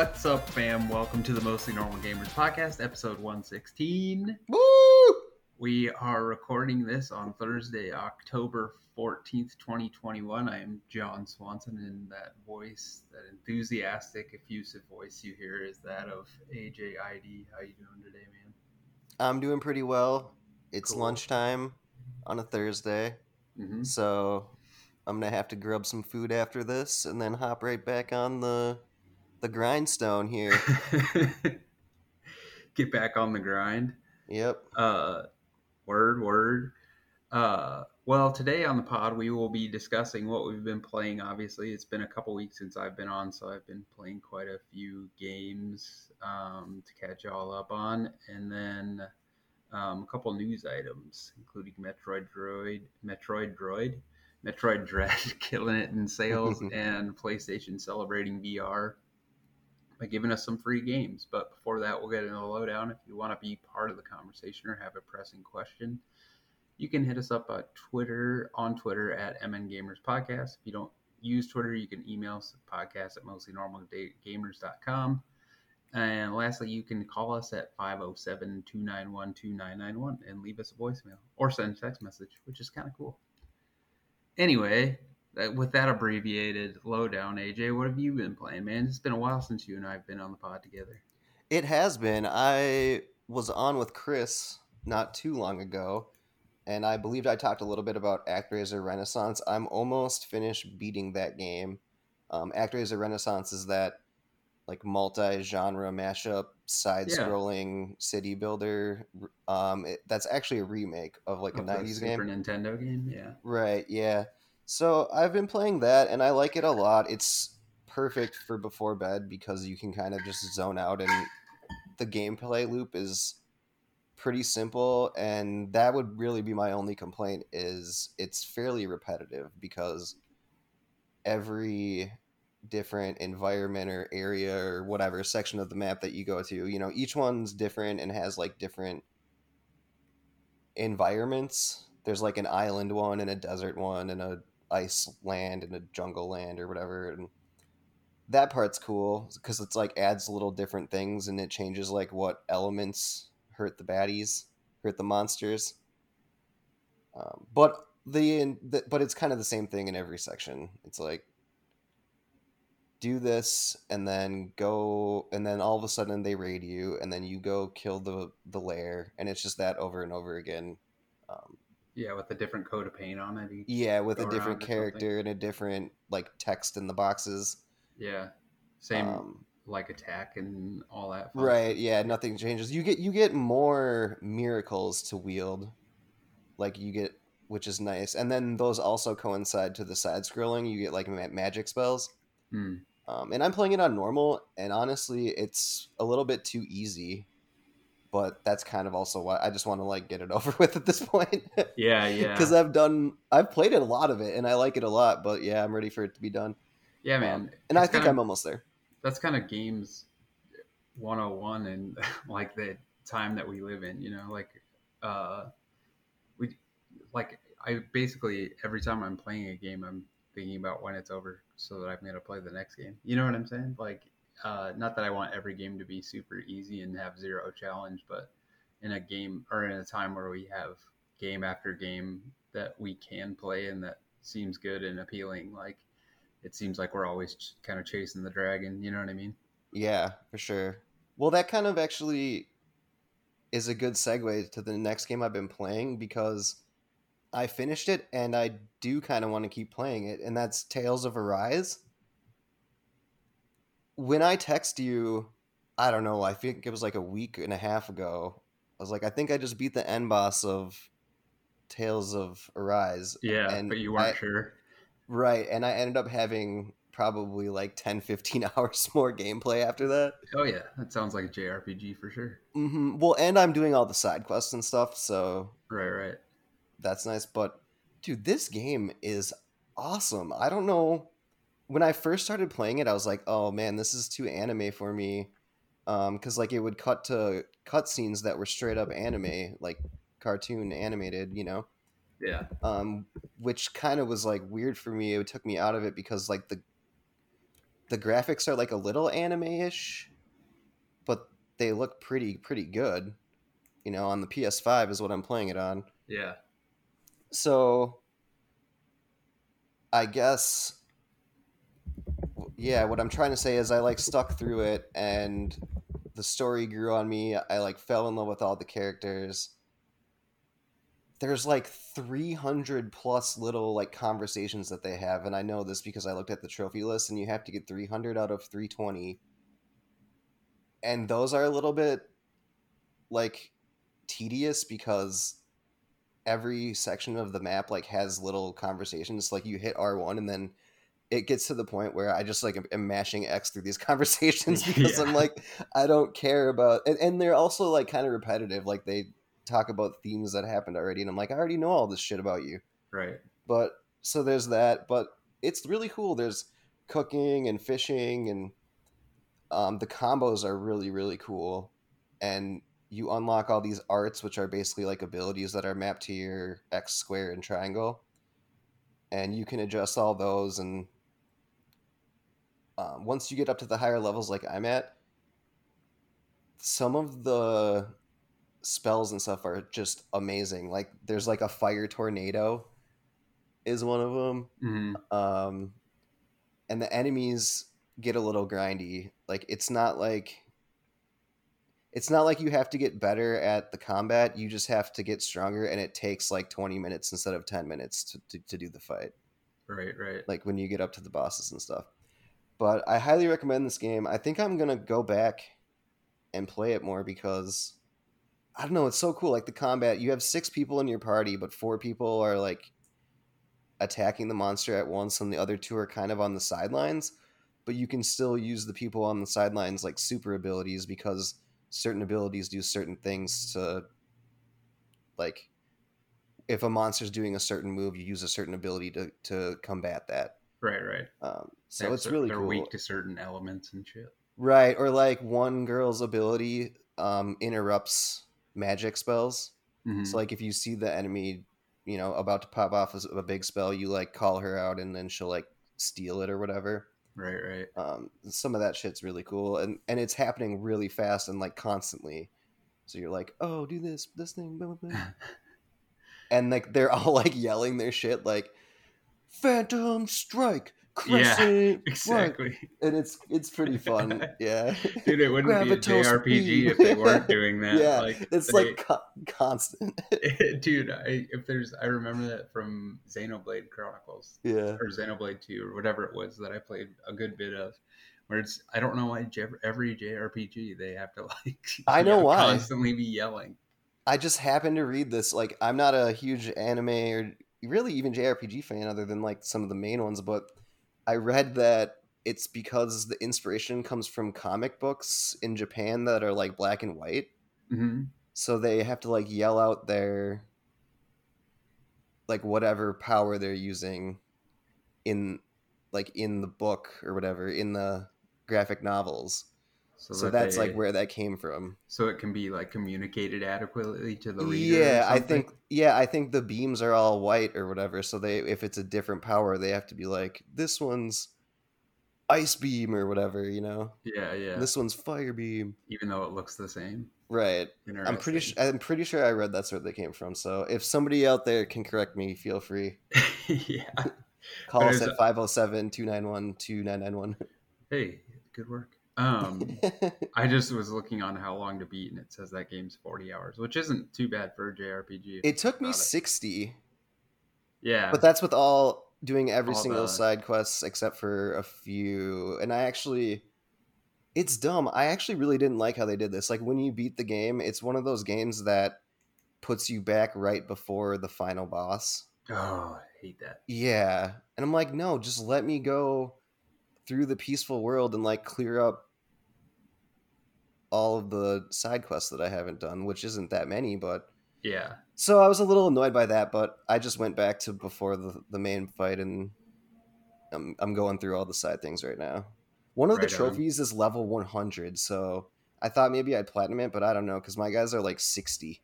What's up, fam? Welcome to the Mostly Normal Gamers podcast, episode 116. Woo! We are recording this on Thursday, October 14th, 2021. I am John Swanson, and that voice, that enthusiastic, effusive voice you hear is that of AJ ID. How you doing today, man? I'm doing pretty well. It's Cool. lunchtime on a Thursday, Mm-hmm. so I'm gonna have to grub some food after this and then hop right back on the the grindstone here. Get back on the grind. yep. Uh, word, word. Uh, well, today on the pod, we will be discussing what we've been playing. Obviously, it's been a couple weeks since I've been on, so I've been playing quite a few games um, to catch y'all up on, and then um, a couple news items, including Metroid Droid, Metroid Droid, Metroid Dread killing it in sales, and PlayStation celebrating VR by giving us some free games. But before that, we'll get into the lowdown. If you want to be part of the conversation or have a pressing question, you can hit us up at Twitter on Twitter at MN Gamers Podcast. If you don't use Twitter, you can email us at podcast at mostlynormalgamers.com. And lastly, you can call us at 507 291 2991 and leave us a voicemail or send a text message, which is kind of cool. Anyway, with that abbreviated lowdown, AJ, what have you been playing, man? It's been a while since you and I have been on the pod together. It has been. I was on with Chris not too long ago, and I believed I talked a little bit about ActRaiser Renaissance. I'm almost finished beating that game. Um, ActRaiser Renaissance is that like multi-genre mashup, side-scrolling city builder. Um, it, that's actually a remake of like a Of the '90s Super game. Nintendo game, yeah. Right, yeah. So I've been playing that and I like it a lot. It's perfect for before bed because you can kind of just zone out and the gameplay loop is pretty simple and that would really be my only complaint is it's fairly repetitive because every different environment or area or whatever section of the map that you go to, you know, each one's different and has like different environments. There's like an island one and a desert one and a ice land and a jungle land or whatever and that part's cool because it's like adds little different things and it changes like what elements hurt the baddies, hurt the monsters. Um, but the, the but it's kind of the same thing in every section. It's like do this and then go and then all of a sudden they raid you and then you go kill the the lair and it's just that over and over again. Um, Yeah, with a different coat of paint on it. each- yeah, with a different around or something. character and a different like text in the boxes. Yeah. Same Um, like attack and all that. fun Right, yeah, nothing changes. You get you get more miracles to wield. Like you get which is nice. And then those also coincide to the side scrolling. You get like ma- magic spells. Hmm. Um, and I'm playing it on normal and honestly it's a little bit too easy. But that's kind of also why I just want to like get it over with at this point. Yeah, yeah. Cuz I've done I've played it a lot of it and I like it a lot, but yeah, I'm ready for it to be done. yeah, man. Um, and I think kinda- I'm almost there. that's kind of games 101 and like the time that we live in you know like uh we like i basically every time i'm playing a game i'm thinking about when it's over so that i'm going to play the next game you know what i'm saying like uh not that i want every game to be super easy and have zero challenge but in a game or in a time where we have game after game that we can play and that seems good and appealing like it seems like we're always ch- kind of chasing the dragon you know what i mean Yeah, for sure. Well, that kind of actually is a good segue to the next game I've been playing because I finished it and I do kind of want to keep playing it, and that's Tales of Arise. When I text you, I don't know, I think it was like a week and a half ago. I was like, I think I just beat the end boss of Tales of Arise. Yeah, and but you weren't I- sure. Right, and I ended up having probably like 10 15 hours more gameplay after that. Oh yeah, that sounds like a JRPG for sure. Mm-hmm. Well, and I'm doing all the side quests and stuff, so Right, right. that's nice. But dude, this game is awesome. I don't know. When I first started playing it, I was like, "Oh man, this is too anime for me," because like it would cut to cutscenes that were straight up anime, like cartoon animated, you know. Yeah. um, which kind of was like weird for me. It took me out of it because like the the graphics are like a little anime-ish, but they look pretty pretty good. You know, on the PS5 is what I'm playing it on. Yeah. So I guess yeah, what I'm trying to say is I like stuck through it and the story grew on me. I like fell in love with all the characters. There's like 300 plus little like conversations that they have and I know this because I looked at the trophy list and you have to get 300 out of 320. And those are a little bit like tedious because every section of the map like has little conversations like you hit R1 and then it gets to the point where I just like am mashing X through these conversations because yeah. I'm like, I don't care about, and, and they're also like kind of repetitive. Like they talk about themes that happened already, and I'm like, I already know all this shit about you. Right. But so there's that, but it's really cool. There's cooking and fishing, and um, the combos are really really cool, and you unlock all these arts, which are basically like abilities that are mapped to your X square and triangle, and you can adjust all those and um, once you get up to the higher levels like I'm at, some of the spells and stuff are just amazing. Like there's like a fire tornado is one of them. Mm-hmm. Um, and the enemies get a little grindy. Like it's not like it's not like you have to get better at the combat. You just have to get stronger, and it takes like 20 minutes instead of 10 minutes to, to, to do the fight. Right, right. Like when you get up to the bosses and stuff. But I highly recommend this game. I think I'm gonna go back and play it more because I don't know, it's so cool. Like the combat, you have six people in your party, but four people are like attacking the monster at once, and the other two are kind of on the sidelines. But you can still use the people on the sidelines like super abilities because certain abilities do certain things to like if a monster's doing a certain move, you use a certain ability to to combat that. Right, right. Um, so That's it's really they're cool. weak to certain elements and shit. Right, or like one girl's ability um, interrupts magic spells. Mm-hmm. So like if you see the enemy, you know, about to pop off a big spell, you like call her out, and then she'll like steal it or whatever. Right, right. Um, some of that shit's really cool, and and it's happening really fast and like constantly. So you're like, oh, do this, this thing, blah, blah, blah. and like they're all like yelling their shit, like Phantom Strike, Crescent, yeah, exactly. Right. And it's it's pretty fun. Yeah, dude, it wouldn't Gravitos be a JRPG beam. if they weren't doing that. yeah, like, it's they, like co- constant. dude, I if there's I remember that from Xenoblade Chronicles. Yeah, or Xenoblade Two or whatever it was that I played a good bit of. Where it's I don't know why every JRPG they have to like I know, know why constantly be yelling. I just happened to read this. Like, I'm not a huge anime or really even JRPG fan, other than like some of the main ones. But I read that it's because the inspiration comes from comic books in Japan that are like black and white. Mm-hmm. So they have to like yell out their like whatever power they're using in like in the book or whatever in the graphic novels so, so that that's they, like where that came from. So it can be like communicated adequately to the reader. Yeah, I think yeah, I think the beams are all white or whatever. So they if it's a different power, they have to be like this one's ice beam or whatever, you know. Yeah, yeah. This one's fire beam, even though it looks the same. Right. I'm pretty sure. I'm pretty sure I read that's where they came from. So if somebody out there can correct me, feel free. yeah. Call us at 507 291 2991. Hey, good work. Um, I just was looking on how long to beat, and it says that game's forty hours, which isn't too bad for a JRPG. It took me sixty. It. Yeah, but that's with all doing every all single the... side quest except for a few. And I actually, it's dumb. I actually really didn't like how they did this. Like when you beat the game, it's one of those games that puts you back right before the final boss. Oh, I hate that. Yeah, and I'm like, no, just let me go through the peaceful world and like clear up all of the side quests that I haven't done, which isn't that many, but yeah. So I was a little annoyed by that, but I just went back to before the the main fight, and I'm I'm going through all the side things right now. One of right the trophies on. is level 100, so I thought maybe I'd platinum it, but I don't know because my guys are like 60,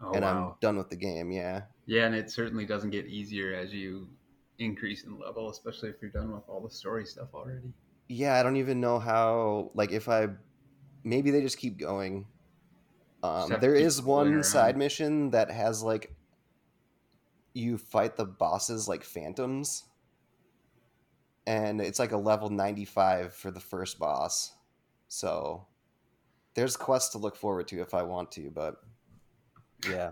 oh, and wow. I'm done with the game. Yeah. Yeah, and it certainly doesn't get easier as you increase in level, especially if you're done with all the story stuff already. yeah, I don't even know how. Like, if I maybe they just keep going. Um, there is one side mission that has like you fight the bosses like phantoms, and it's like a level ninety five for the first boss. So there's quests to look forward to if I want to, but yeah.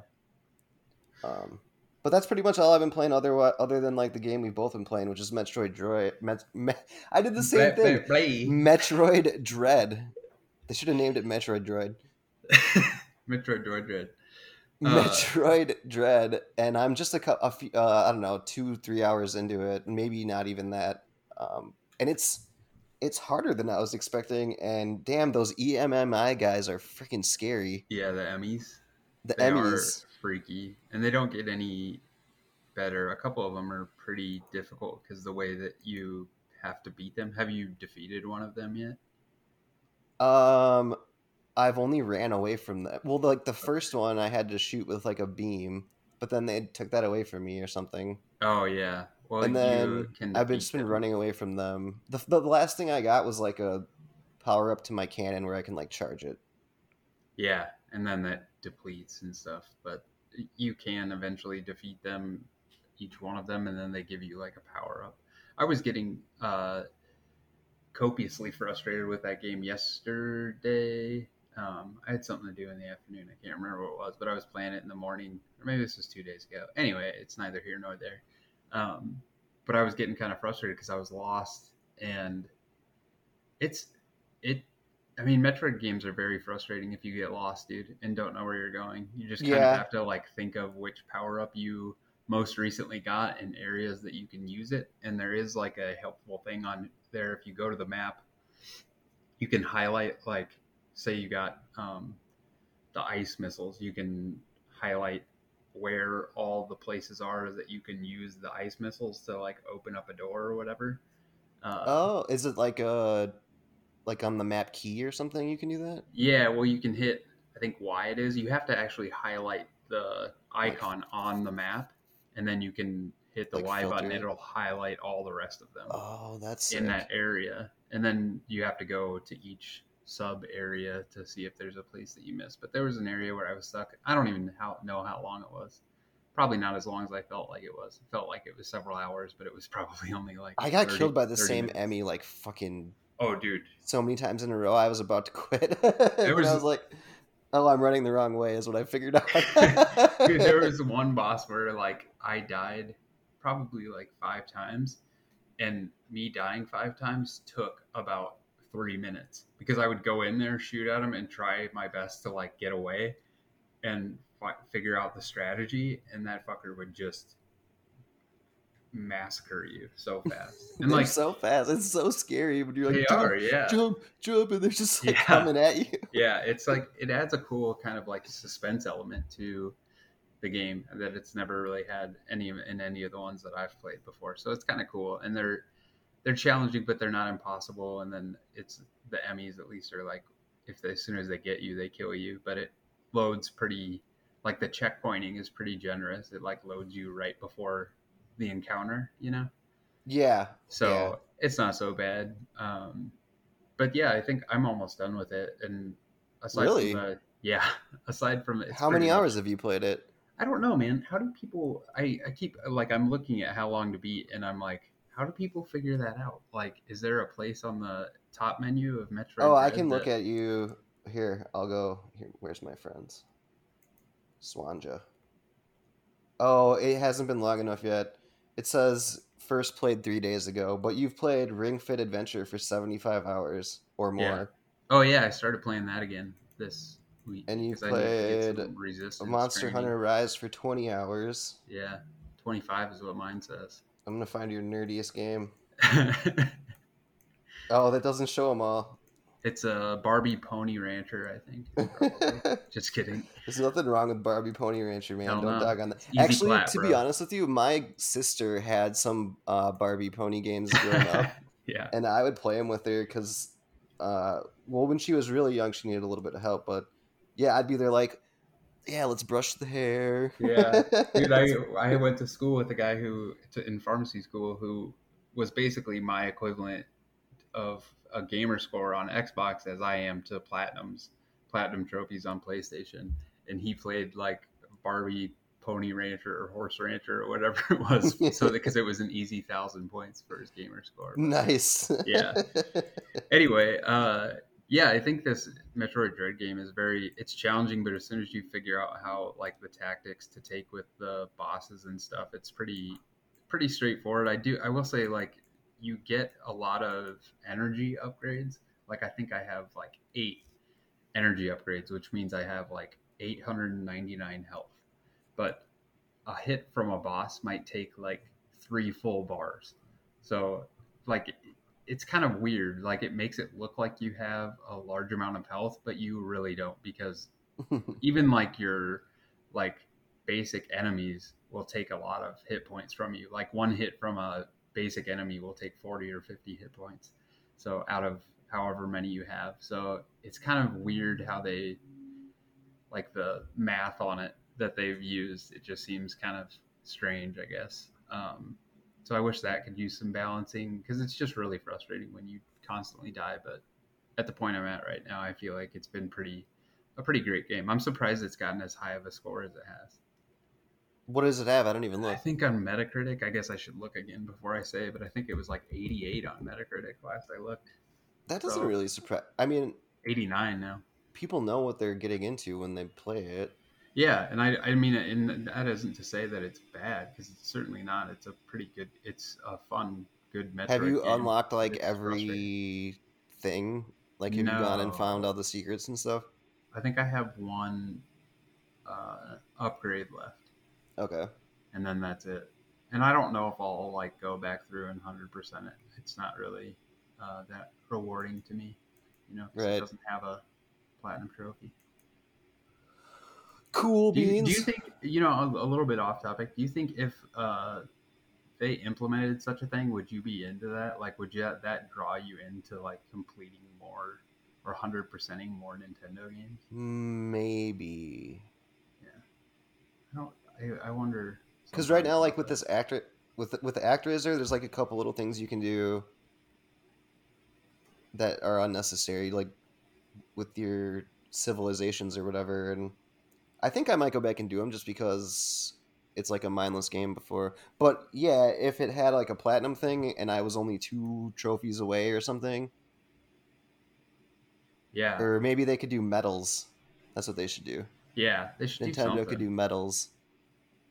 Um, but that's pretty much all I've been playing. Other other than like the game we've both been playing, which is Metroid Droid. Met, Me- I did the same Play- thing. play- play. Metroid Dread. They should have named it Metroid Droid. Metroid Droid Dread. Uh, Metroid Dread, and I'm just a, a few, uh, I don't know, two, three hours into it, maybe not even that. Um, and it's it's harder than I was expecting. And damn, those EMMI guys are freaking scary. Yeah, the EMMIs. The They EMMIs. are freaky, and they don't get any better. A couple of them are pretty difficult because the way that you have to beat them. Have you defeated one of them yet? Um, I've only ran away from that. Well, like the first one, I had to shoot with like a beam, but then they took that away from me or something. Oh yeah. Well, and then. I've been just been them. running away from them. The, the last thing I got was like a power up to my cannon where I can like charge it. Yeah, and then that depletes and stuff. But you can eventually defeat them, each one of them, and then they give you like a power up. I was getting uh, copiously frustrated with that game yesterday. Um, I had something to do in the afternoon. I can't remember what it was, but I was playing it in the morning, or maybe this was two days ago. Anyway, it's neither here nor there. Um, but I was getting kind of frustrated because I was lost, and it's it I mean, Metroid games are very frustrating if you get lost, dude, and don't know where you're going. You just kind Yeah. of have to like think of which power up you most recently got and areas that you can use it. And there is like a helpful thing on there. If you go to the map, you can highlight like, say you got um, the ice missiles. You can highlight where all the places are that you can use the ice missiles to like open up a door or whatever. Uh, Oh, is it like a like on the map key or something? You can do that. Yeah, well, you can hit. I think why it is. You have to actually highlight the icon on the map, and then you can hit the Like Y button. filter it? It'll highlight all the rest of them Oh, that's in sick. that area, and then you have to go to each sub area to see if there's a place that you missed. But there was an area where I was stuck. I don't even how, know how long it was. Probably not as long as I felt like it was. It felt like it was several hours, but it was probably only like. I got 30 killed by the same minutes. EMMI like fucking Oh, dude. so many times in a row. I was about to quit. It was- I was like, "Oh, I'm running the wrong way," is what I figured out. Dude, there was one boss where like I died probably like five times, and me dying five times took about three minutes because I would go in there, shoot at him, and try my best to like get away and fi- figure out the strategy, and that fucker would just massacre you so fast. And like so fast. It's so scary when you're like, they jump, are, yeah. jump, jump, and they're just like Yeah. coming at you. yeah, it's like it adds a cool kind of like suspense element to the game that it's never really had any in any of the ones that I've played before. So it's kind of cool, and they're they're challenging, but they're not impossible. And then it's the EMMIs at least are like if they, as soon as they get you, they kill you. But it loads pretty like the checkpointing is pretty generous. It like loads you right before the encounter, you know. Yeah. So Yeah. it's not so bad. Um, but yeah, I think I'm almost done with it. And aside Really? from the, yeah, aside from it, How many much- hours have you played it? I don't know, man. How do people? I I keep like I'm looking at how long to beat, and I'm like, how do people figure that out? Like, is there a place on the top menu of Metro? Oh, I Dread can look at you. Here, I'll go. Here, where's my friends? Swanja. Oh, it hasn't been long enough yet. It says first played three days ago, but you've played Ring Fit Adventure for 75 hours or more. Yeah. Oh yeah, I started playing that again this week. And you 'cause I need to get played resistance Monster training. Hunter Rise for 20 hours. Yeah, 25 is what mine says. I'm going to find your nerdiest game. Oh, that doesn't show them all. It's a Barbie Pony Rancher, I think. Just kidding. There's nothing wrong with Barbie Pony Rancher, man. Hell Don't no. dog on that. Actually, clap, to be honest with you, my sister had some uh, Barbie Pony games growing up, yeah. and I would play them with her because, uh, well, when she was really young, she needed a little bit of help. But yeah, I'd be there like, yeah, let's brush the hair. Yeah. Dude, I I went to school with a guy who to, in pharmacy school who was basically my equivalent of a gamer score on Xbox as I am to platinums, platinum trophies on PlayStation, and he played like Barbie Pony Rancher or Horse Rancher or whatever it was, so because it was an easy thousand points for his gamer score. Nice. Yeah. anyway, uh, yeah, I think this Metroid Dread game is very it's challenging, but as soon as you figure out how like the tactics to take with the bosses and stuff, it's pretty pretty straightforward. I do I will say like you get a lot of energy upgrades. Like I think I have like eight energy upgrades, which means I have like 899 health. But a hit from a boss might take like three full bars. So like it's kind of weird. Like it makes it look like you have a large amount of health, but you really don't because even like your like basic enemies will take a lot of hit points from you. Like one hit from a basic enemy will take 40 or 50 hit points. So out of however many you have. So it's kind of weird how they like the math on it that they've used. It just seems kind of strange, I guess. Um, so I wish that could use some balancing because it's just really frustrating when you constantly die. But at the point I'm at right now, I feel like it's been pretty a pretty great game. I'm surprised it's gotten as high of a score as it has. What does it have? I don't even look. I think on Metacritic, I guess I should look again before I say, but I think it was like 88 on Metacritic last I looked. That doesn't So- really surprise. I mean, 89 now. people know what they're getting into when they play it. Yeah, and I, I mean, and that isn't to say that it's bad because it's certainly not. It's a pretty good. It's a fun, good Metroid. have you game. unlocked like It's every thing? Like, have you gone and found all the secrets and stuff? I think I have one uh, upgrade left, Okay. and then that's it. And I don't know if I'll like go back through and hundred percent it. It's not really uh, that rewarding to me, you know, Right. It doesn't have a platinum trophy. Cool Do you, beans. do you think you know a, a little bit off topic? Do you think if uh, they implemented such a thing, would you be into that? Like, would you that draw you into like completing more or hundred percenting more Nintendo games? Maybe. Yeah. I don't. I, I wonder. Because right now, like with this actor, with with the Actraiser, there's like a couple little things you can do that are unnecessary, like with your civilizations or whatever. And I think I might go back and do them just because it's like a mindless game before. But yeah, if it had like a platinum thing and I was only two trophies away or something, Yeah, or maybe they could do medals. That's what they should do. yeah. They should Nintendo something. could do medals,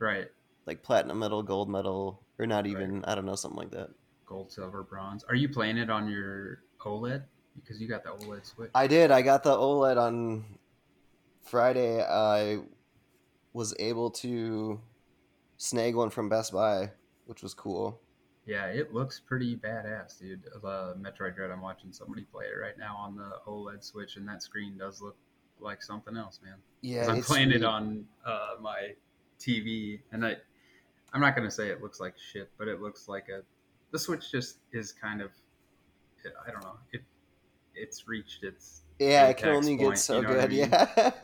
right. like platinum medal, gold medal, or not even. I don't know, something like that. Gold, silver, bronze. Are you playing it on your OLED? Because you got the OLED Switch. I did. I got the OLED on Friday. I was able to snag one from Best Buy, which was cool. Yeah, it looks pretty badass, dude. The Metroid Dread, I'm watching somebody play it right now on the OLED Switch, and that screen does look like something else, man. Yeah, I'm playing it on uh, my TV, and I, I'm not gonna say it looks like shit, but it looks like a. The Switch just is kind of, I don't know. It, it's reached its. Yeah, it can only get so you know what I good. mean? Yeah.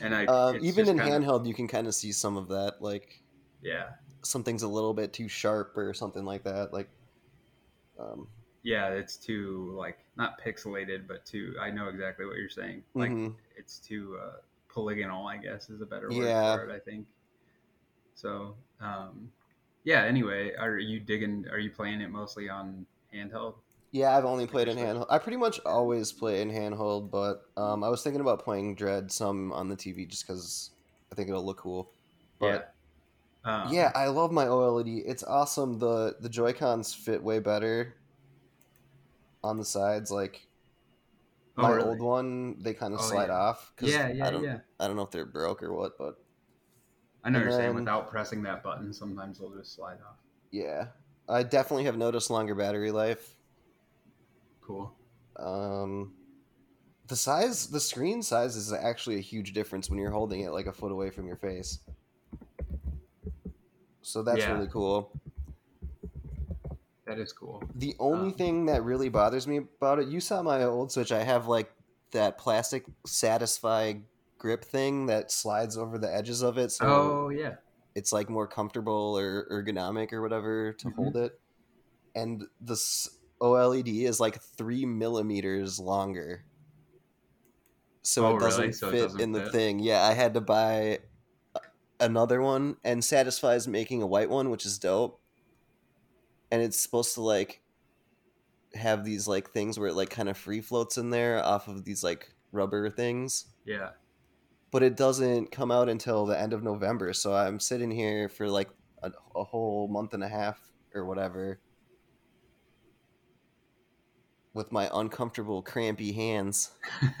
And I um, even in kind of- handheld, you can kind of see some of that. Like yeah, something's a little bit too sharp or something like that. Like, um, yeah, it's too like not pixelated, but too. I know exactly what you're saying. Like mhm. it's too uh, polygonal, I guess, is a better word Yeah. for it. I think. So, um, yeah. Anyway, are you digging? Are you playing it mostly on handheld? yeah, I've only played in handheld. I pretty much always play in handheld, but um, I was thinking about playing Dread some on the TV just because I think it'll look cool. But yeah. Um, yeah, I love my OLED. It's awesome. the The Joy Cons fit way better on the sides. Like Oh, my really? old one, they kind of Oh, slide yeah. off. 'cause Yeah, yeah, I don't, yeah. I don't know if they're broke or what, but I know and you're saying without pressing that button, sometimes they'll just slide off. yeah, I definitely have noticed longer battery life. Cool. Um, the size, the screen size is actually a huge difference when you're holding it like a foot away from your face. So that's Yeah. really cool. That is cool. The only Um, thing that really bothers me about it, you saw my old Switch. I have like that plastic Satisfye grip thing that slides over the edges of it, so oh yeah. it's like more comfortable or ergonomic or whatever to Mhm. hold it. And this OLED is like three millimeters longer. So Oh, it doesn't So it fit doesn't in the fit? thing. Yeah, I had to buy another one, and Satisfye's making a white one, which is dope. And it's supposed to like have these like things where it like kind of free floats in there off of these like rubber things. Yeah. But it doesn't come out until the end of November, so I'm sitting here for like a, a whole month and a half or whatever with my uncomfortable, crampy hands.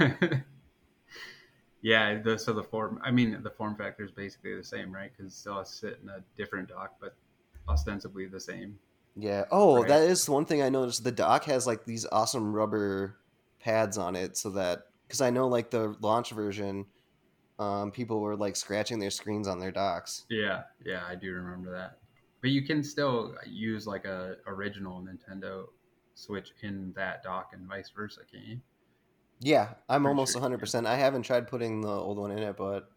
yeah. The, so the form, I mean, the form factor is basically the same, right? Because still sit in a different dock, but ostensibly the same. Yeah. Oh, Right. that is one thing I noticed. The dock has like these awesome rubber pads on it, so that because I know like the launch version, um, people were like scratching their screens on their docks. Yeah. Yeah. I do remember that. But you can still use like a original Nintendo Switch in that dock and vice versa, can you? Yeah, I'm Pretty almost sure, 100. percent I haven't tried putting the old one in it, but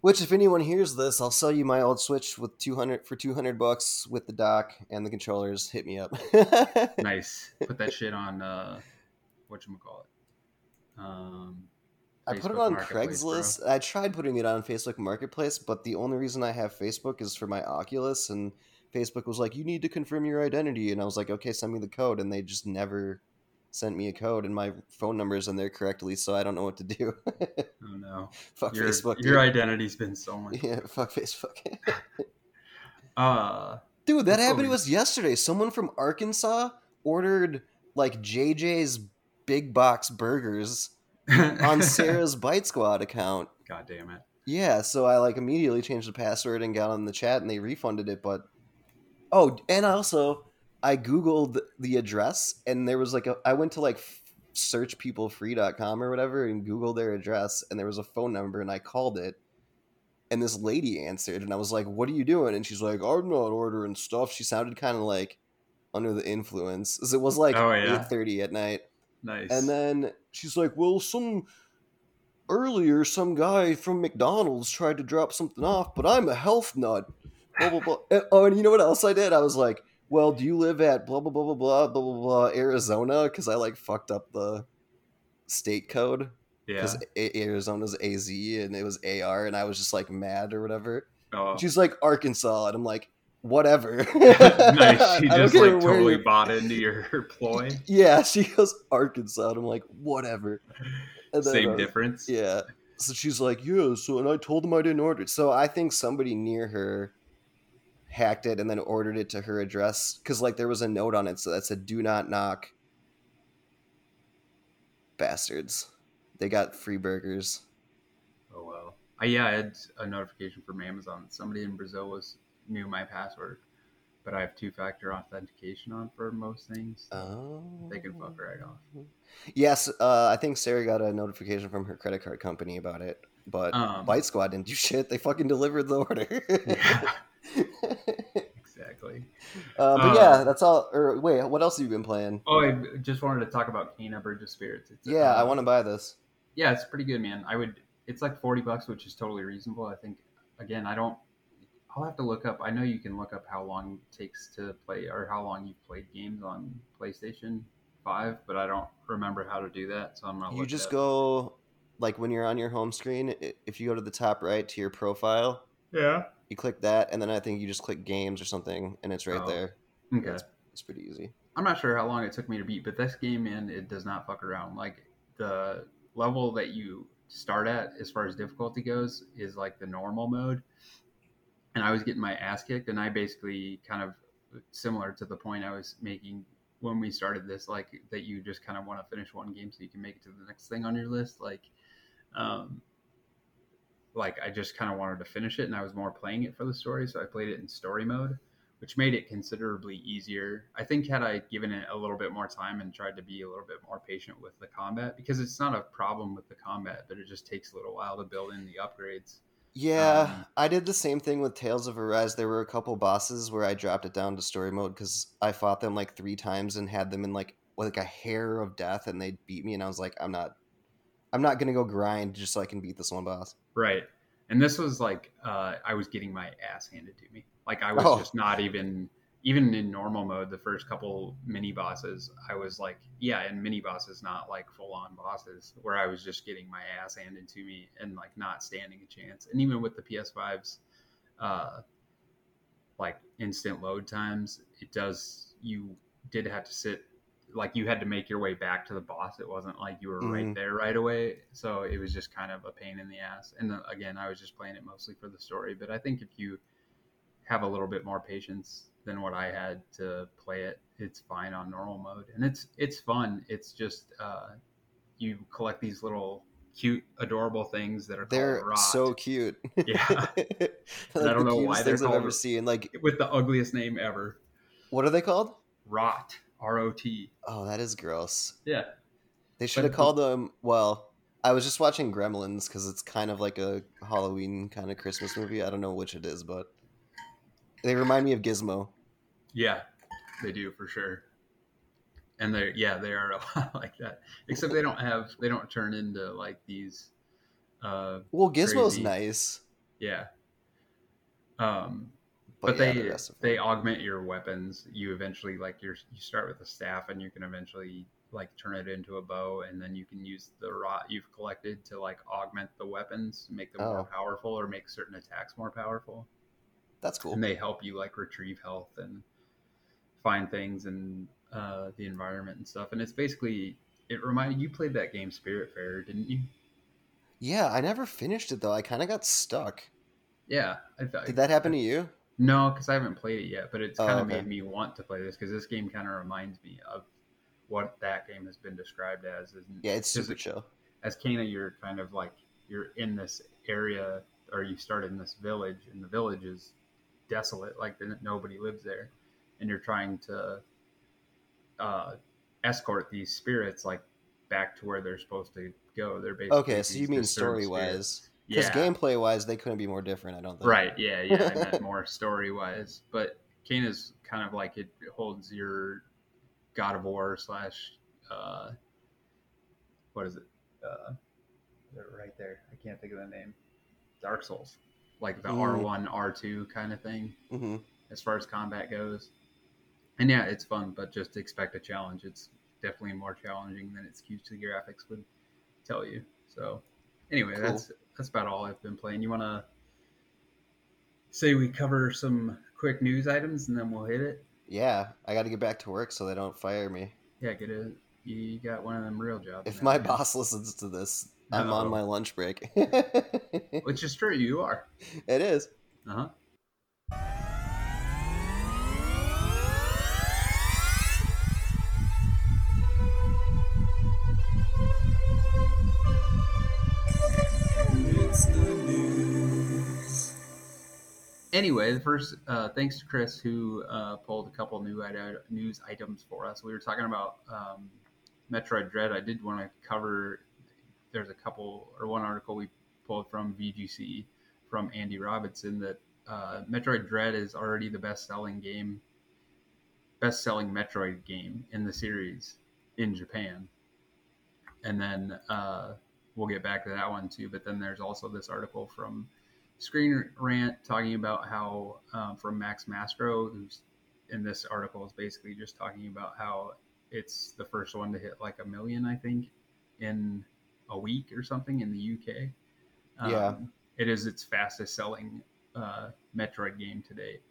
which if anyone hears this, I'll sell you my old Switch with 200 for 200 bucks with the dock and the controllers. Hit me up. Nice. Put that shit on uh what you call it. Um I put it on Marketplace, bro. Craigslist. I tried putting it on Facebook Marketplace, but the only reason I have Facebook is for my Oculus, and Facebook was like, "You need to confirm your identity," and I was like, "Okay, send me the code," and they just never sent me a code, and my phone number is in there correctly, so I don't know what to do. Oh no. fuck Your, Facebook. your dude. identity's been stolen. yeah, fuck Facebook. Uh Dude, that happened to us yesterday. Someone from Arkansas ordered like JJ's big box burgers on Sarah's Bite Squad account. God damn it. Yeah, so I like immediately changed the password and got on the chat and they refunded it, but oh, and also I googled the address and there was like a I went to like searchpeoplefree.com or whatever and googled their address and there was a phone number and I called it and this lady answered and I was like, "What are you doing?" And she's like, "I'm not ordering stuff." She sounded kind of like under the influence. It was like Oh, yeah. 8:30 at night. Nice. And then she's like, "Well, some earlier some guy from McDonald's tried to drop something off, but I'm a health nut." Blah blah blah. And- oh, and you know what else I did? I was like, "Well, do you live at blah blah blah blah blah blah blah, blah Arizona?" Because I like fucked up the state code yeah. because Arizona's AZ and it was AR, and I was just like mad or whatever. Oh. She's like Arkansas, and I'm like, whatever. nice. She just like totally you- bought into your ploy. Yeah, she goes Arkansas, and I'm like, whatever. And then, Same uh, difference. Yeah. So she's like, yeah. So and I told them I didn't order it. So I think somebody near her hacked it and then ordered it to her address because like there was a note on it so that said "Do not knock." Bastards. They got free burgers. Oh well. I, yeah, I had a notification from Amazon. Somebody in Brazil was knew my password, but I have two factor authentication on for most things. Oh. They can fuck right off. Yes, uh, I think Sarah got a notification from her credit card company about it, but Um, Bite Squad didn't do shit. They fucking delivered the order. Yeah, exactly. Uh, but Uh, yeah, that's all. Or wait, what else have you been playing? Oh, I just wanted to talk about Kena Bridge of Spirits. It's, Yeah, I uh, want to buy this. Yeah, it's pretty good, man. I would. It's like forty bucks, which is totally reasonable. I think. Again, I don't. I'll have to look up. I know you can look up how long it takes to play or how long you've played games on PlayStation Five, but I don't remember how to do that. So I'm not. You just go like when you're on your home screen. If you go to the top right to your profile, Yeah. you click that, and then I think you just click games or something, and it's right Oh. there. Okay. It's, it's pretty easy. I'm not sure how long it took me to beat, but this game, man, it does not fuck around. Like the level that you start at, as far as difficulty goes, is like the normal mode, and I was getting my ass kicked, and I basically kind of similar to the point I was making when we started this, like that you just kind of want to finish one game so you can make it to the next thing on your list, like. Um, like I just kind of wanted to finish it, and I was more playing it for the story, so I played it in story mode which made it considerably easier. I think had I given it a little bit more time and tried to be a little bit more patient with the combat, because it's not a problem with the combat, but it just takes a little while to build in the upgrades. Yeah, Um, I did the same thing with Tales of Arise. There were a couple bosses where I dropped it down to story mode because I fought them like three times and had them in like like a hair of death, and they beat me, and I was like, I'm not, I'm not gonna go grind just so I can beat this one boss. Right. And this was like uh, I was getting my ass handed to me. Like I was Oh. just not even even in normal mode, the first couple mini bosses, I was like, yeah, and mini bosses, not like full on bosses, where I was just getting my ass handed to me and like not standing a chance. And even with the PS5's, uh, like instant load times, it does, you did have to sit, like you had to make your way back to the boss. It wasn't like you were Mhm. right there right away. So it was just kind of a pain in the ass. And then, again, I was just playing it mostly for the story. But I think if you, have a little bit more patience than what I had to play it. It's fine on normal mode, and it's it's fun. It's just uh, you collect these little cute, adorable things that are They're called rot so cute. Yeah. I don't know why they're things I've ever seen. Like, with the ugliest name ever. what are they called? Rot. R O T. Oh, that is gross. Yeah. They should But have called them. Well, I was just watching Gremlins because it's kind of like a Halloween kind of Christmas movie. I don't know which it is, but they remind me of Gizmo. Yeah, they do for sure. And they're yeah, they are a lot like that. Except they don't have they don't turn into like these uh Well, Gizmo's Crazy. nice, yeah. Um but, but, yeah, they the they augment your weapons. You eventually like you're, you start with a staff, and you can eventually like turn it into a bow, and then you can use the rot you've collected to like augment the weapons, make them Oh. more powerful, or make certain attacks more powerful. That's cool. And they help you like retrieve health and find things and uh, the environment and stuff. And it's basically it reminded you played that game Spiritfarer, didn't you? Yeah, I never finished it though. I kind of got stuck. Yeah, I thought. Did that happen to you? No, because I haven't played it yet, but it's Oh, kind of okay. made me want to play this because this game kind of reminds me of what that game has been described as. And Yeah, it's super chill. As Kena, you're kind of like you're in this area, or you start in this village, and the village is desolate, like nobody lives there, and you're trying to uh, escort these spirits like back to where they're supposed to go. They're basically Okay, so you mean story wise? Because Yeah. gameplay wise, they couldn't be more different. I don't think. Right. Yeah. Yeah. I meant more story wise, but Kena's kind of like it holds your God of War slash uh, what is it? Uh, they're right there. I can't think of the name. Dark Souls, like the Mm. R one R two kind of thing hmm as far as combat goes. And yeah, it's fun, but just expect a challenge. It's definitely more challenging than its QC graphics would tell you. So, anyway, Cool. that's that's about all I've been playing. You want to say we cover some quick news items and then we'll hit it? Yeah, I got to get back to work so they don't fire me. Yeah, get it. You got one of them real jobs. If now, my man. boss listens to this, I'm on my lunch break. which is true, you are. it is. Uh huh. Anyway, the first uh, thanks to Chris who uh, pulled a couple new news items for us. We were talking about um, Metroid Dread. I did want to cover. There's a couple or one article we pulled from VGC from Andy Robinson that uh, Metroid Dread is already the best-selling game, best-selling Metroid game in the series in Japan. And then uh, we'll get back to that one too. But then there's also this article from Screen Rant talking about how um, from Max Mastro, who's in this article is basically just talking about how it's the first one to hit like a million, I think, in a week or something in the UK. Yeah. Um, it is its fastest selling uh, Metroid game to date.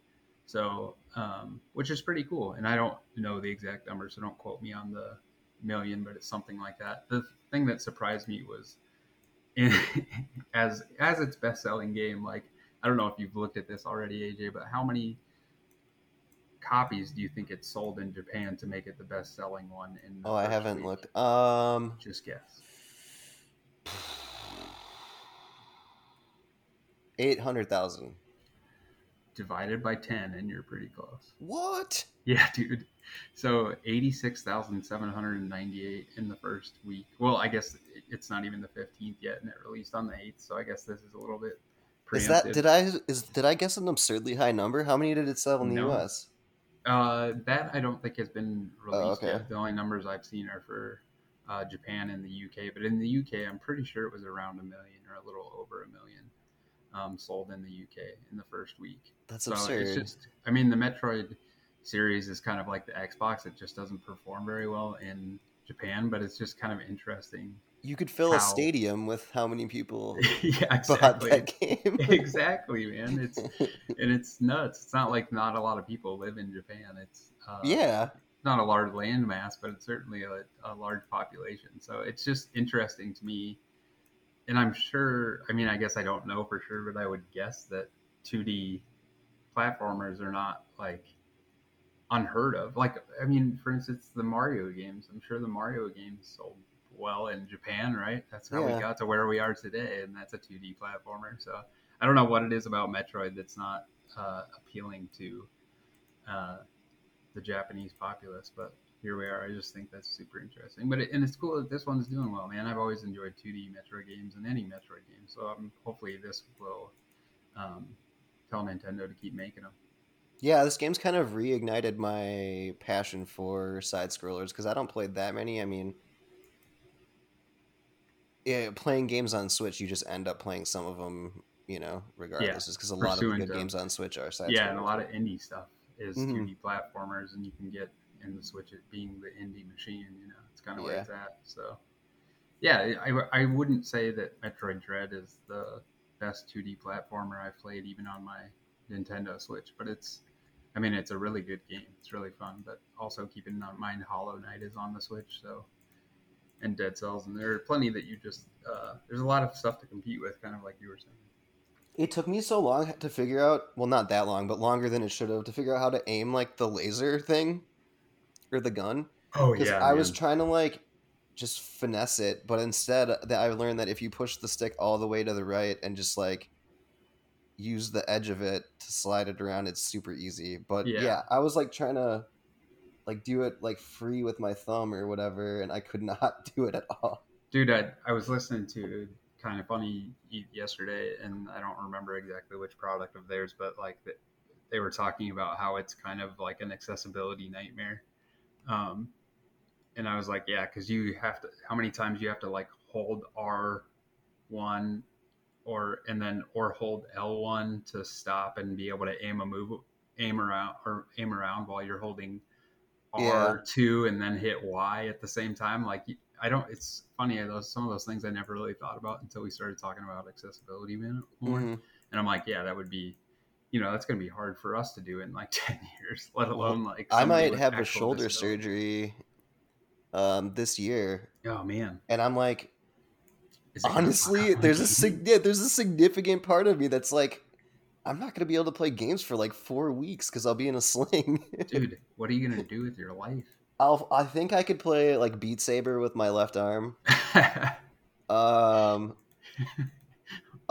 So, um, which is pretty cool. And I don't know the exact number, so don't quote me on the million, but it's something like that. The thing that surprised me was in, as as its best selling game. Like, I don't know if you've looked at this already, AJ, but how many copies do you think it sold in Japan to make it the best selling one? In Oh, I haven't week? looked. Um, Just guess. eight hundred thousand. Divided by ten, and you're pretty close. What? Yeah, dude. So eighty-six thousand seven hundred and ninety-eight in the first week. Well, I guess it's not even the fifteenth yet, and it released on the eighth. So I guess this is a little bit. Is that did I is did I guess an absurdly high number? How many did it sell in the No. U.S.? Uh, that I don't think has been released Oh, okay. yet. The only numbers I've seen are for uh, Japan and the UK. But in the UK, I'm pretty sure it was around a million or a little over a million um, sold in the UK in the first week. That's so absurd. it's just, I mean, the Metroid series is kind of like the Xbox. It just doesn't perform very well in Japan, but it's just kind of interesting. You could fill How- a stadium with how many people yeah, bought exactly. that game. exactly, man. It's and it's nuts. It's not like not a lot of people live in Japan. It's uh, yeah. not a large landmass, but it's certainly a, a large population. So it's just interesting to me. And I'm sure, I mean, I guess I don't know for sure, but I would guess that 2D platformers are not like unheard of. Like, I mean, for instance, the Mario games. I'm sure the Mario games sold well in Japan, right? That's how Yeah. we got to where we are today, and that's a 2D platformer. So I don't know what it is about Metroid that's not uh, appealing to uh, the Japanese populace, but here we are. I just think that's super interesting. But it, and it's cool that this one's doing well, man. I've always enjoyed 2D Metroid games and any Metroid game, so um, hopefully this will um, tell Nintendo to keep making them. Yeah, this game's kind of reignited my passion for side scrollers because I don't play that many. I mean, yeah, playing games on Switch, you just end up playing some of them, you know, regardless, because a lot of the good them. games on Switch are side yeah, and a lot of indie stuff is Mhm. 2D platformers, and you can get in the Switch it being the indie machine. You know, it's kind of where Yeah. it's at. So, yeah, I, I wouldn't say that Metroid Dread is the best 2D platformer I've played even on my Nintendo Switch, but it's, I mean, it's a really good game. It's really fun, but also keep in mind Hollow Knight is on the Switch, so and Dead Cells, and there are plenty that you just uh, there's a lot of stuff to compete with, kind of like you were saying. It took me so long to figure out, well, not that long, but longer than it should have, to figure out how to aim like the laser thing or the gun. Oh Because I was trying to like just finesse it, but instead that I learned that if you push the stick all the way to the right and just like use the edge of it to slide it around, it's super easy. But Yeah. yeah, I was like trying to like do it like free with my thumb or whatever, and I could not do it at all. dude I, I was listening to kind of funny yesterday and i don't remember exactly which product of theirs but like the, they were talking about how it's kind of like an accessibility nightmare um, and i was like yeah because you have to how many times you have to like hold r1 or and then or hold l1 to stop and be able to aim a move aim around or aim around while you're holding R2 and then hit Y at the same time. Like I don't. It's funny. Those some of those things I never really thought about until we started talking about accessibility more. Mhm. And I'm like, yeah, that would be, you know, that's going to be hard for us to do in like ten years, let alone like. I might have a shoulder disability. surgery um, this year, Oh man, and I'm like, Is it gonna honestly fuck up my there's a sig- yeah, there's a significant part of me that's like i'm not going to be able to play games for like four weeks because i'll be in a sling dude. What are you gonna do with your life? I'll, i think i could play like beat saber with my left arm um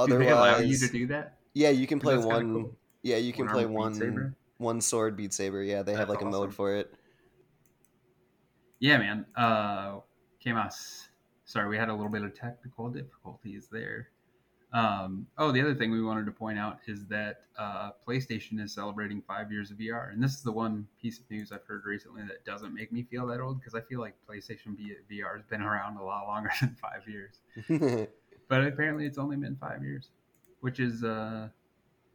do they allow you to do that? yeah you can play one cool. yeah you can One play one one sword beat saber yeah they have That's like a mode for it Yeah, man. Uh, Kamas, sorry, we had a little bit of technical difficulties there. Um, oh, the other thing we wanted to point out is that uh, PlayStation is celebrating five years of VR, and this is the one piece of news I've heard recently that doesn't make me feel that old because I feel like PlayStation VR has been around a lot longer than five years, but apparently it's only been five years, which is uh,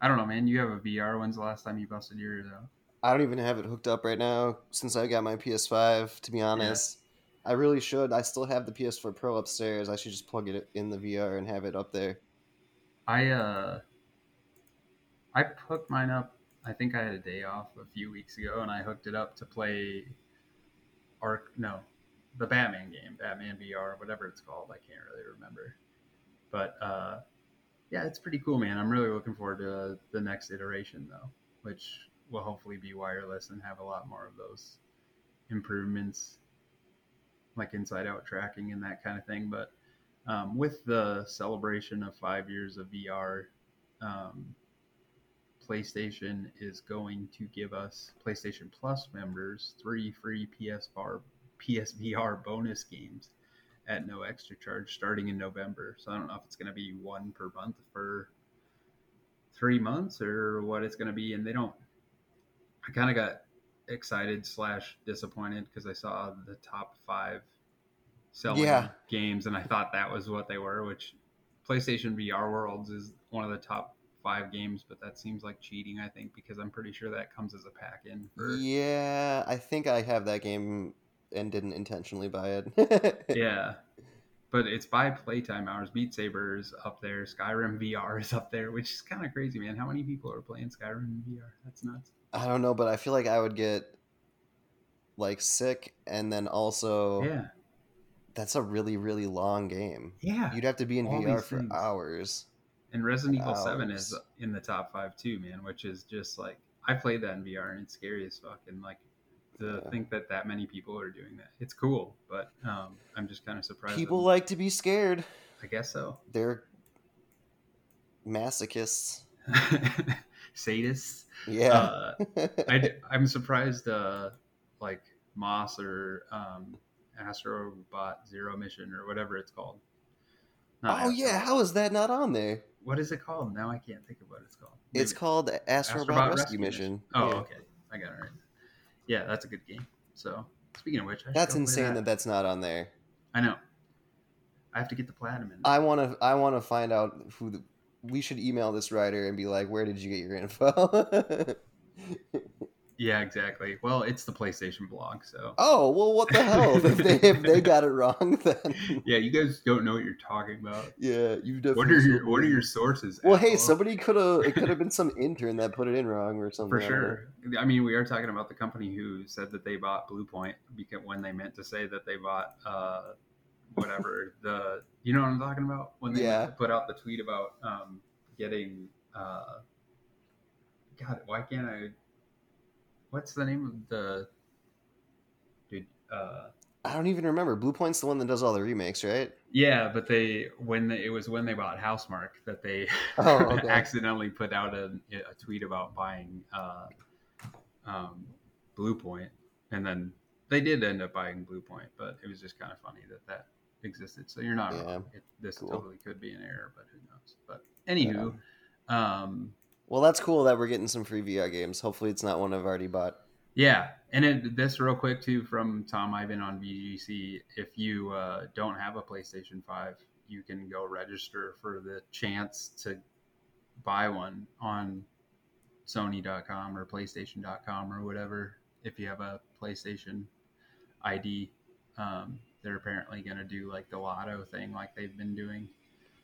I don't know, man. You have a VR. When's the last time you busted yours out? I don't even have it hooked up right now since I got my PS5. To be honest, I really should. I still have the PS4 Pro upstairs. I should just plug it in the VR and have it up there. I uh I hooked mine up. I think I had a day off a few weeks ago, and I hooked it up to play Arc. No, the Batman game, Batman VR, whatever it's called. I can't really remember. But uh, yeah, it's pretty cool, man. I'm really looking forward to the next iteration, though, which will hopefully be wireless and have a lot more of those improvements, like inside-out tracking and that kind of thing. But um, with the celebration of five years of VR, um, PlayStation is going to give us PlayStation Plus members three free PSVR, PSVR bonus games at no extra charge starting in November. So I don't know if it's going to be one per month for three months or what it's going to be. And they don't. I kind of got excited slash disappointed because I saw the top five selling Yeah. games, and I thought that was what they were. Which PlayStation VR Worlds is one of the top five games, but that seems like cheating. I think because I'm pretty sure that comes as a pack in. For, Yeah, I think I have that game and didn't intentionally buy it. yeah. But it's by playtime hours. Beat Saber is up there. Skyrim VR is up there, which is kind of crazy, man. How many people are playing Skyrim VR? That's nuts. I don't know, but I feel like I would get like sick, and then also Yeah. that's a really really long game. Yeah. You'd have to be in All VR these for things. hours. And Resident Evil 7 is Hours. in the top five too, man, which is just like, I played that in VR and it's scary as fuck. And like, to Yeah. think that that many people are doing that, it's cool, but um, I'm just kind of surprised. People that- like to be scared. I guess so. They're masochists. Sadists. Yeah. Uh, I, am surprised, uh, like Moss or um, Astrobot Zero Mission or whatever it's called. Not oh yeah, how is that not on there? What is it called? Now I can't think of what it's called. It's called Astrobot, Astrobot Rescue, Mission. Oh, Yeah. okay. I got it right. Yeah, that's a good game. So, speaking of which, I That's insane that. that's not on there. I know. I have to get the platinum in. I want to. I want to find out who. The, we should email this writer and be like, "Where did you get your info?" yeah, exactly. Well, it's the PlayStation blog, so. oh well, what the hell? if they if they got it wrong, then Yeah, you guys don't know what you're talking about. yeah, you definitely. What are your What are your sources? Well, hey, somebody could have. It could have been some intern that put it in wrong or something. For sure. I mean, we are talking about the company who said that they bought Bluepoint when they meant to say that they bought uh, whatever the you know what I'm talking about when they Yeah. put out the tweet about um, getting uh, God, why can't I? What's the name of the dude? Uh, I don't even remember. Bluepoint's the one that does all the remakes, right? yeah, but they when they, it was when they bought Housemarque that they Oh, okay. accidentally put out a, a tweet about buying uh, um, Bluepoint, and then they did end up buying Bluepoint, but it was just kind of funny that that existed. So you're not Yeah, wrong. It, this cool. totally could be an error, but who knows? But anywho, um, Well, that's cool that we're getting some free VR games. Hopefully, it's not one I've already bought. Yeah, and it, this real quick too from Tom Ivan on VGC. If you uh, don't have a PlayStation Five, you can go register for the chance to buy one on Sony.com or PlayStation.com or whatever. If you have a PlayStation ID, um, they're apparently going to do like the lotto thing, like they've been doing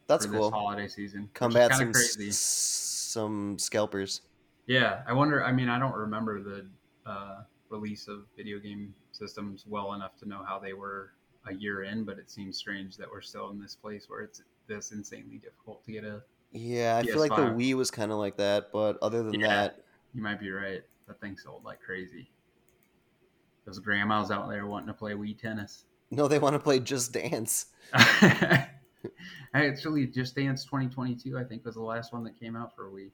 That's cool. this holiday season. Combat some crazy. s- some scalpers. Yeah, I wonder. I mean, I don't remember the uh, release of video game systems well enough to know how they were a year in, but it seems strange that we're still in this place where it's this insanely difficult to get a. Yeah, I feel like the PS5. Wii was kind of like that, but other than Yeah. that, You might be right. That thing sold like crazy. Those grandmas out there wanting to play Wii tennis. No, they want to play Just Dance. Actually, Just Dance 2022, I think, was the last one that came out for a week.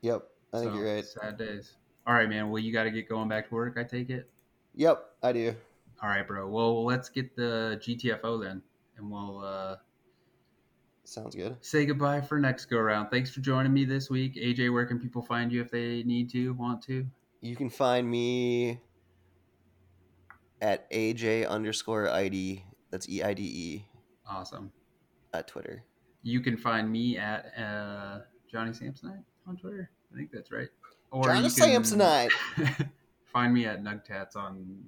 Yep, I think So, you're right. Sad days. All right, man. Well, you got to get going back to work. I take it. Yep, I do. All right, bro. Well, let's get the GTFO then, and we'll uh, Sounds good. say goodbye for next go around. Thanks for joining me this week, AJ. Where can people find you if they need to, want to? You can find me at AJ underscore Eide. That's E I D E Awesome. at Twitter. You can find me at uh, Johnny Samsonite on Twitter. I think that's right. Or Johnny Samsonite. find me at Nugtats on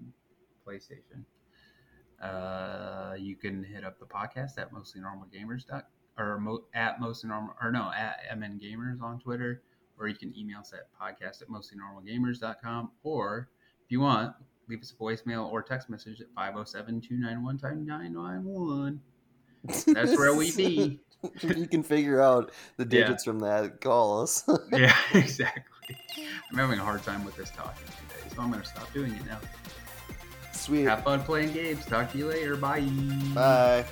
PlayStation. Uh, you can hit up the podcast at mostly normal gamers dot or mo- at mostly normal or no at mn gamers on Twitter, or you can email us at podcast at mostly normal gamers.com or if you want, leave us a voicemail or text message at 507 291 991. That's where we be. if you can figure out the Yeah. digits from that, call us. Yeah, exactly. I'm having a hard time with this talking today, so I'm going to stop doing it now. Sweet. Have fun playing games. Talk to you later. Bye. Bye.